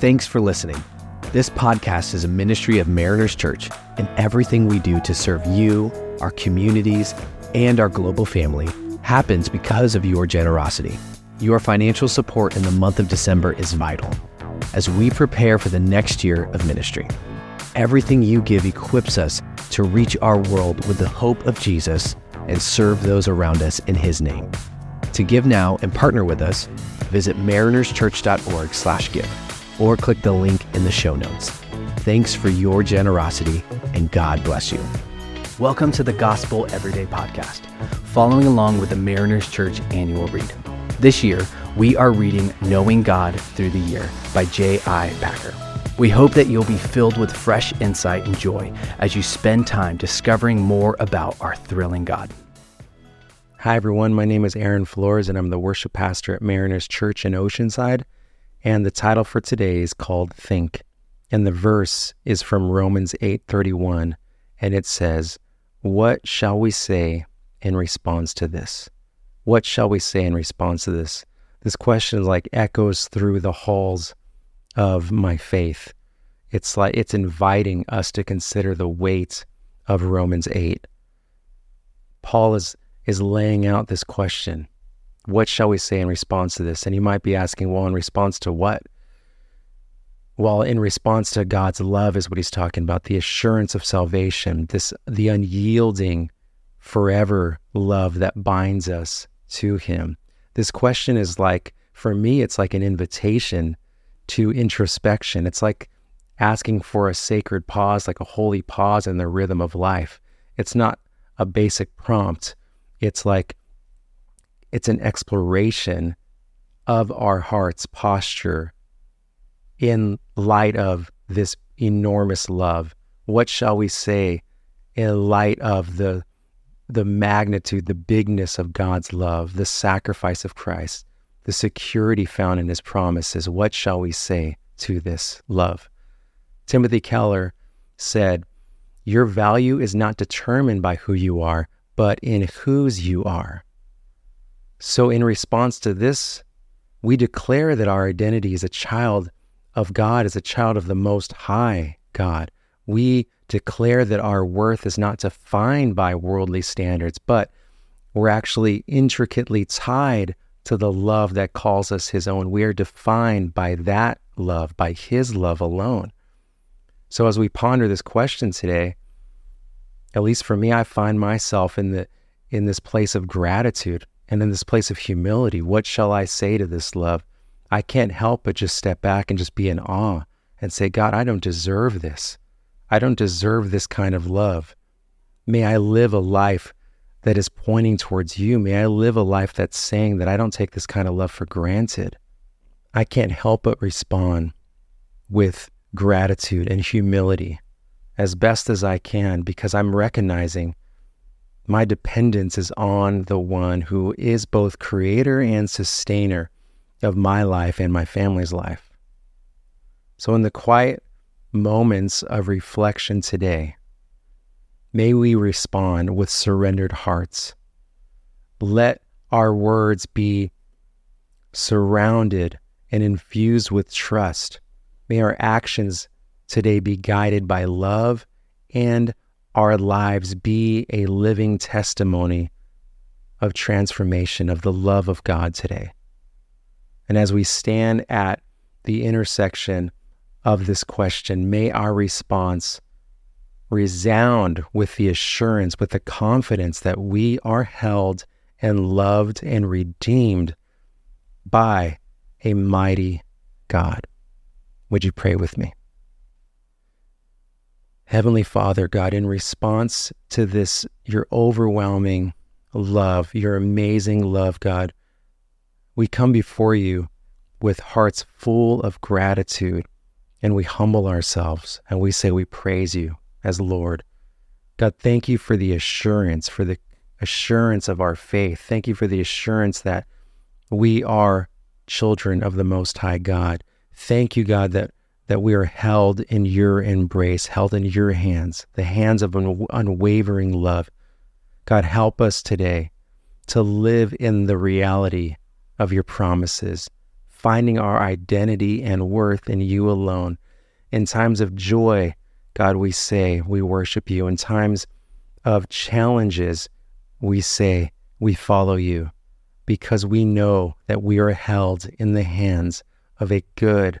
Thanks for listening. This podcast is a ministry of Mariners Church, and everything we do to serve you, our communities, and our global family happens because of your generosity. Your financial support in the month of December is vital as we prepare for the next year of ministry. Everything you give equips us to reach our world with the hope of Jesus and serve those around us in his name. To give now and partner with us, visit marinerschurch.org/give or click the link in the show notes. Thanks for your generosity and God bless you. Welcome to the Gospel Everyday podcast, following along with the Mariners Church annual read. This year, we are reading Knowing God Through the Year by J.I. Packer. We hope that you'll be filled with fresh insight and joy as you spend time discovering more about our thrilling God. Hi, everyone. My name is Aaron Flores, and I'm the worship pastor at Mariners Church in Oceanside. And the title for today is called Think. And the verse is from Romans 8:31, and it says, "What shall we say in response to this? What shall we say in response to this?" This question like echoes through the halls of my faith. It's like it's inviting us to consider the weight of Romans 8. Paul is is laying out this question. What shall we say in response to this? And you might be asking, well, in response to what? Well, in response to God's love is what he's talking about, the assurance of salvation, this the unyielding forever love that binds us to him. This question is like for me it's like an invitation to introspection. It's like asking for a sacred pause, like a holy pause in the rhythm of life. It's not a basic prompt it's like it's an exploration of our heart's posture in light of this enormous love. What shall we say in light of the the magnitude, the bigness of God's love, the sacrifice of Christ, the security found in his promises? What shall we say to this love? Timothy Keller said, Your value is not determined by who you are, but in whose you are. So, in response to this, we declare that our identity is a child of God, as a child of the Most High God. We declare that our worth is not defined by worldly standards, but we're actually intricately tied to the love that calls us His own. We are defined by that love, by His love alone. So, as we ponder this question today, at least for me, I find myself in the in this place of gratitude and in this place of humility. What shall I say to this love? I can't help but just step back and just be in awe and say, God, I don't deserve this. I don't deserve this kind of love. May I live a life that is pointing towards you. May I live a life that's saying that I don't take this kind of love for granted. I can't help but respond with gratitude and humility as best as I can because I'm recognizing my dependence is on the one who is both creator and sustainer of my life and my family's life. So, in the quiet moments of reflection today, may we respond with surrendered hearts. Let our words be surrounded and infused with trust. May our actions today be guided by love and our lives be a living testimony of transformation of the love of God today. And as we stand at the intersection of this question, may our response resound with the assurance, with the confidence that we are held and loved and redeemed by a mighty God. Would you pray with me? Heavenly Father, God, in response to this, your overwhelming love, your amazing love, God, we come before you with hearts full of gratitude and we humble ourselves and we say we praise you as Lord. God, thank you for the assurance, for the assurance of our faith. Thank you for the assurance that we are children of the Most High God. Thank you, God, that that we are held in your embrace, held in your hands, the hands of an unwavering love. God, help us today to live in the reality of your promises, finding our identity and worth in you alone. In times of joy, God, we say we worship you. In times of challenges, we say we follow you because we know that we are held in the hands of a good,